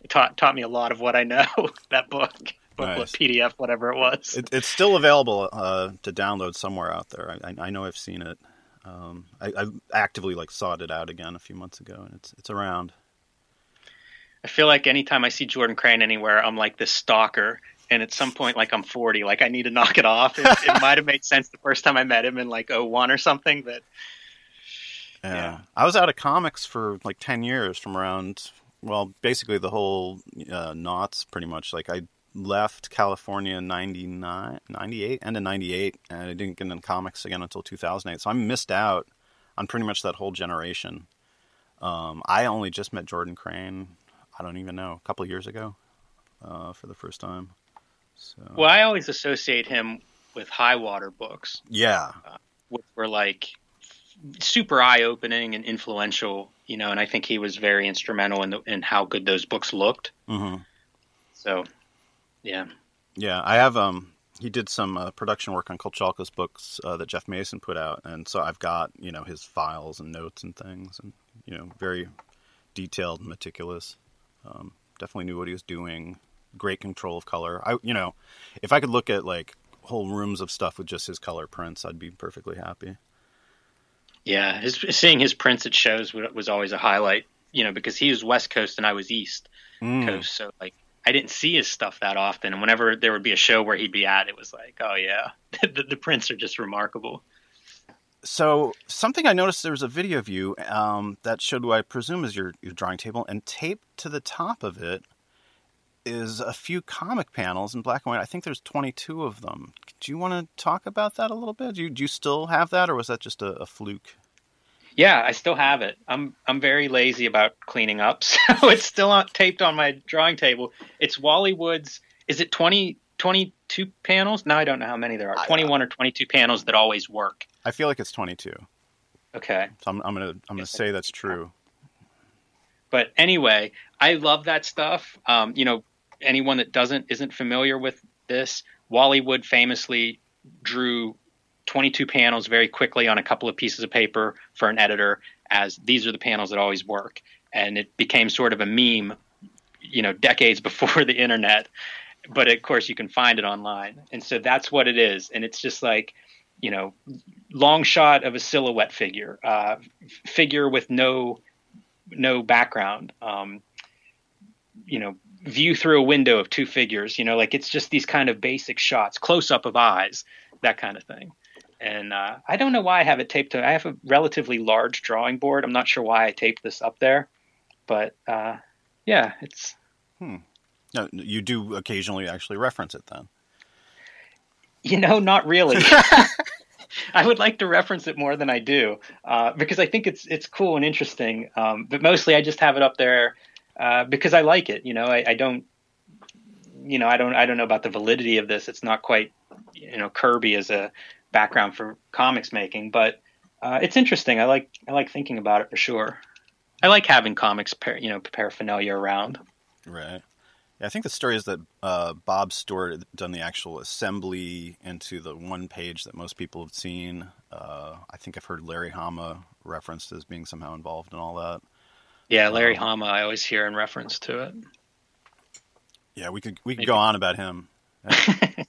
It taught taught me a lot of what I know. (laughs) that book, booklet, Nice. PDF, whatever it was. It, it's still available uh, to download somewhere out there. I, I know I've seen it. Um, I, I actively like sought it out again a few months ago, and it's it's around. I feel like anytime I see Jordan Crane anywhere, I'm like this stalker. And at some point, like I'm 40, like I need to (laughs) knock it off. It, it might have made sense the first time I met him in like 01 or something, but Yeah. Yeah. I was out of comics for like ten years, from around well, basically the whole uh, knots, pretty much. Like I left California in 99, 98, end of ninety eight, and I didn't get into comics again until two thousand eight. So I missed out on pretty much that whole generation. Um, I only just met Jordan Crane. I don't even know a couple of years ago uh, for the first time. So well, I always associate him with Highwater Books, yeah, which were like super eye opening and influential, you know, and I think he was very instrumental in, the, in how good those books looked. hmm So, yeah. Yeah, I have. Um, he did some uh, production work on Kochalka's books uh, that Jeff Mason put out, and so I've got you know his files and notes and things, and you know very detailed, and meticulous. Um, definitely knew what he was doing. great control of color. I, you know, if I could look at like whole rooms of stuff with just his color prints, I'd be perfectly happy. Yeah, his, seeing his prints at shows was always a highlight. You know, because he was West Coast and I was East mm. Coast, so like I didn't see his stuff that often. And whenever there would be a show where he'd be at, it was like, oh yeah, (laughs) the, the prints are just remarkable. So something I noticed there was a video of you um, that showed what I presume is your, your drawing table, and taped to the top of it is a few comic panels in black and white. I think there's 22 of them. Do you want to talk about that a little bit? Do you, do you still have that, or was that just a, a fluke? Yeah, I still have it. I'm I'm very lazy about cleaning up, (laughs) so it's still on, taped on my drawing table. It's Wally Wood's. Is it 20, 22 panels? Now I don't know how many there are. 21 or 22 panels that always work. I feel like it's 22. Okay. So I'm, I'm gonna I'm gonna say that's true. But anyway, I love that stuff. Um, you know, anyone that doesn't isn't familiar with this, Wally Wood famously drew 22 panels very quickly on a couple of pieces of paper for an editor as these are the panels that always work. And it became sort of a meme you know decades (laughs) before the internet. But of course you can find it online. And so that's what it is. And it's just like you know long shot of a silhouette figure uh, figure with no no background. Um, you know view through a window of two figures you know like it's just these kind of basic shots close up of eyes that kind of thing and uh, I don't know why I have it taped to. I have a relatively large drawing board. I'm not sure why I taped this up there, but uh, yeah, it's. Hmm. No, you do occasionally actually reference it then. You know, not really. (laughs) (laughs) I would like to reference it more than I do uh, because I think it's it's cool and interesting. Um, but mostly, I just have it up there uh, because I like it. You know, I, I, don't, you know, I don't I don't know about the validity of this. It's not quite, you know, Kirby as a background for comics making, but uh, it's interesting. I like I like thinking about it for sure. I like having comics, par- you know, paraphernalia around. Right. Yeah, I think the story is that uh, Bhob Stewart had done the actual assembly into the one page that most people have seen. Uh, I think I've heard Larry Hama referenced as being somehow involved in all that. Yeah, Larry um, Hama, I always hear in reference to it. Yeah, we could we could Maybe. go on about him. (laughs)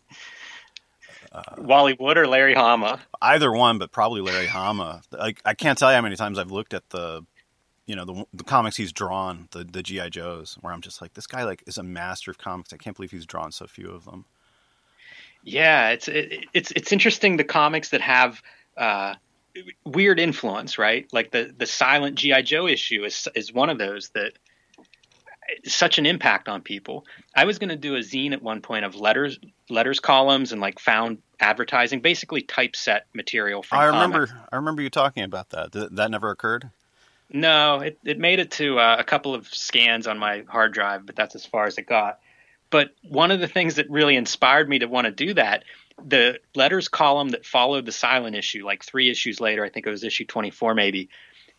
Uh, Wally Wood or Larry Hama? Either one, but probably Larry Hama. Like I can't tell you how many times I've looked at the, you know, the, the comics he's drawn, the the GI Joes, where I'm just like, this guy like is a master of comics. I can't believe he's drawn so few of them. Yeah, it's it, it's it's interesting the comics that have. Uh, weird influence, right? Like the the silent GI Joe issue is is one of those that such an impact on people. I was going to do a zine at one point of letters, letters columns, and like found advertising, basically typeset material. From I remember, comics. I remember you talking about that. Did, that never occurred. No, it it made it to uh, a couple of scans on my hard drive, but that's as far as it got. But one of the things that really inspired me to want to do that, the letters column that followed the silent issue, like three issues later, I think it was issue 24 maybe,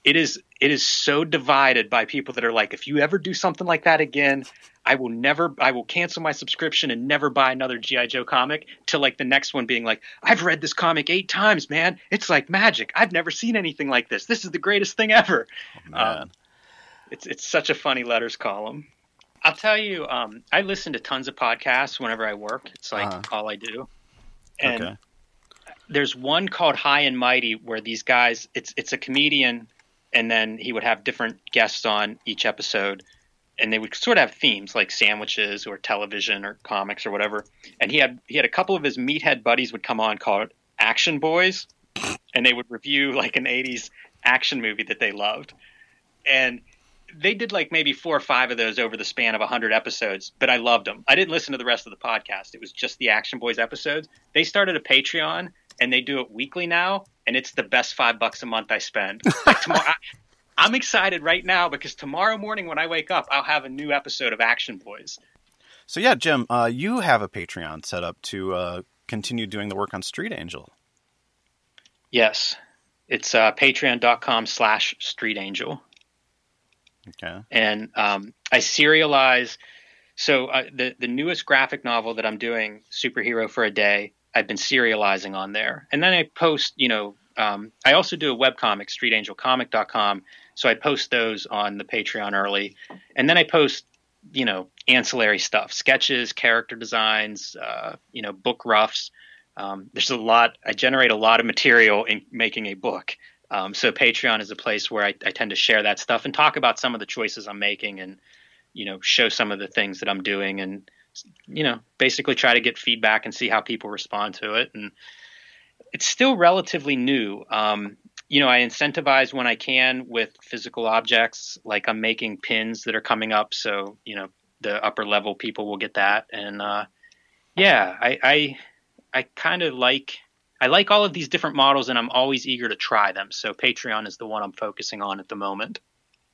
it is it is so divided by people that are like if you ever do something like that again i will never i will cancel my subscription and never buy another gi joe comic to like the next one being like i've read this comic eight times man. It's like magic. I've never seen anything like this. This is the greatest thing ever. Oh, um, it's it's such a funny letters column. I'll tell you um, i listen to tons of podcasts whenever i work. It's like uh-huh. all i do. And okay. there's one called high and mighty where these guys it's it's a comedian and then he would have different guests on each episode and they would sort of have themes like sandwiches or television or comics or whatever. And he had he had a couple of his meathead buddies would come on called action boys and they would review like an 80s action movie that they loved. And they did like maybe four or five of those over the span of 100 episodes but i loved them i didn't listen to the rest of the podcast. It was just the action boys episodes. They started a patreon and they do it weekly now and it's the best five bucks a month I spend. (laughs) Like tomorrow, I, am excited right now because tomorrow morning when I wake up, I'll have a new episode of Action Boys. So yeah, Jim, uh, you have a Patreon set up to uh, continue doing the work on Street Angel. Yes, it's uh, patreon.com slash Street Angel. Okay. And um, I serialize. So uh, the the newest graphic novel that I'm doing, Superhero for a Day, I've been serializing on there. And then I post, you know, um, I also do a webcomic, streetangelcomic.com. So I post those on the Patreon early. And then I post you know, ancillary stuff, sketches, character designs, uh, you know, book roughs. Um, there's a lot. I generate a lot of material in making a book. Um, so Patreon is a place where I, I, tend to share that stuff and talk about some of the choices I'm making, and you know, show some of the things that I'm doing, and you know, basically try to get feedback and see how people respond to it. And it's still relatively new. Um, you know, I incentivize when I can with physical objects, like I'm making pins that are coming up, so you know, the upper level people will get that, and uh, yeah, I, I I kind of like I like all of these different models and I'm always eager to try them. So Patreon is the one I'm focusing on at the moment.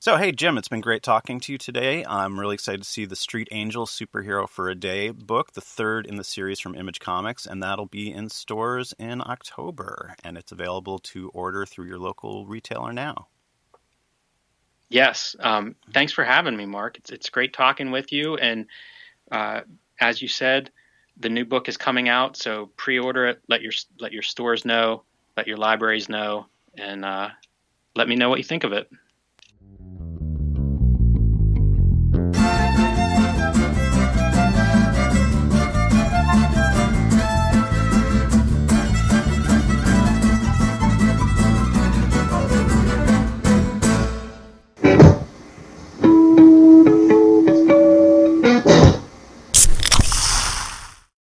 So, hey, Jim, it's been great talking to you today. I'm really excited to see the Street Angel Superhero for a Day book, the third in the series from Image Comics, and that'll be in stores in October. And it's available to order through your local retailer now. Yes. Um, thanks for having me, Mark. It's, it's great talking with you. And uh, as you said, the new book is coming out, so pre-order it. Let your let your stores know, let your libraries know, and uh, let me know what you think of it.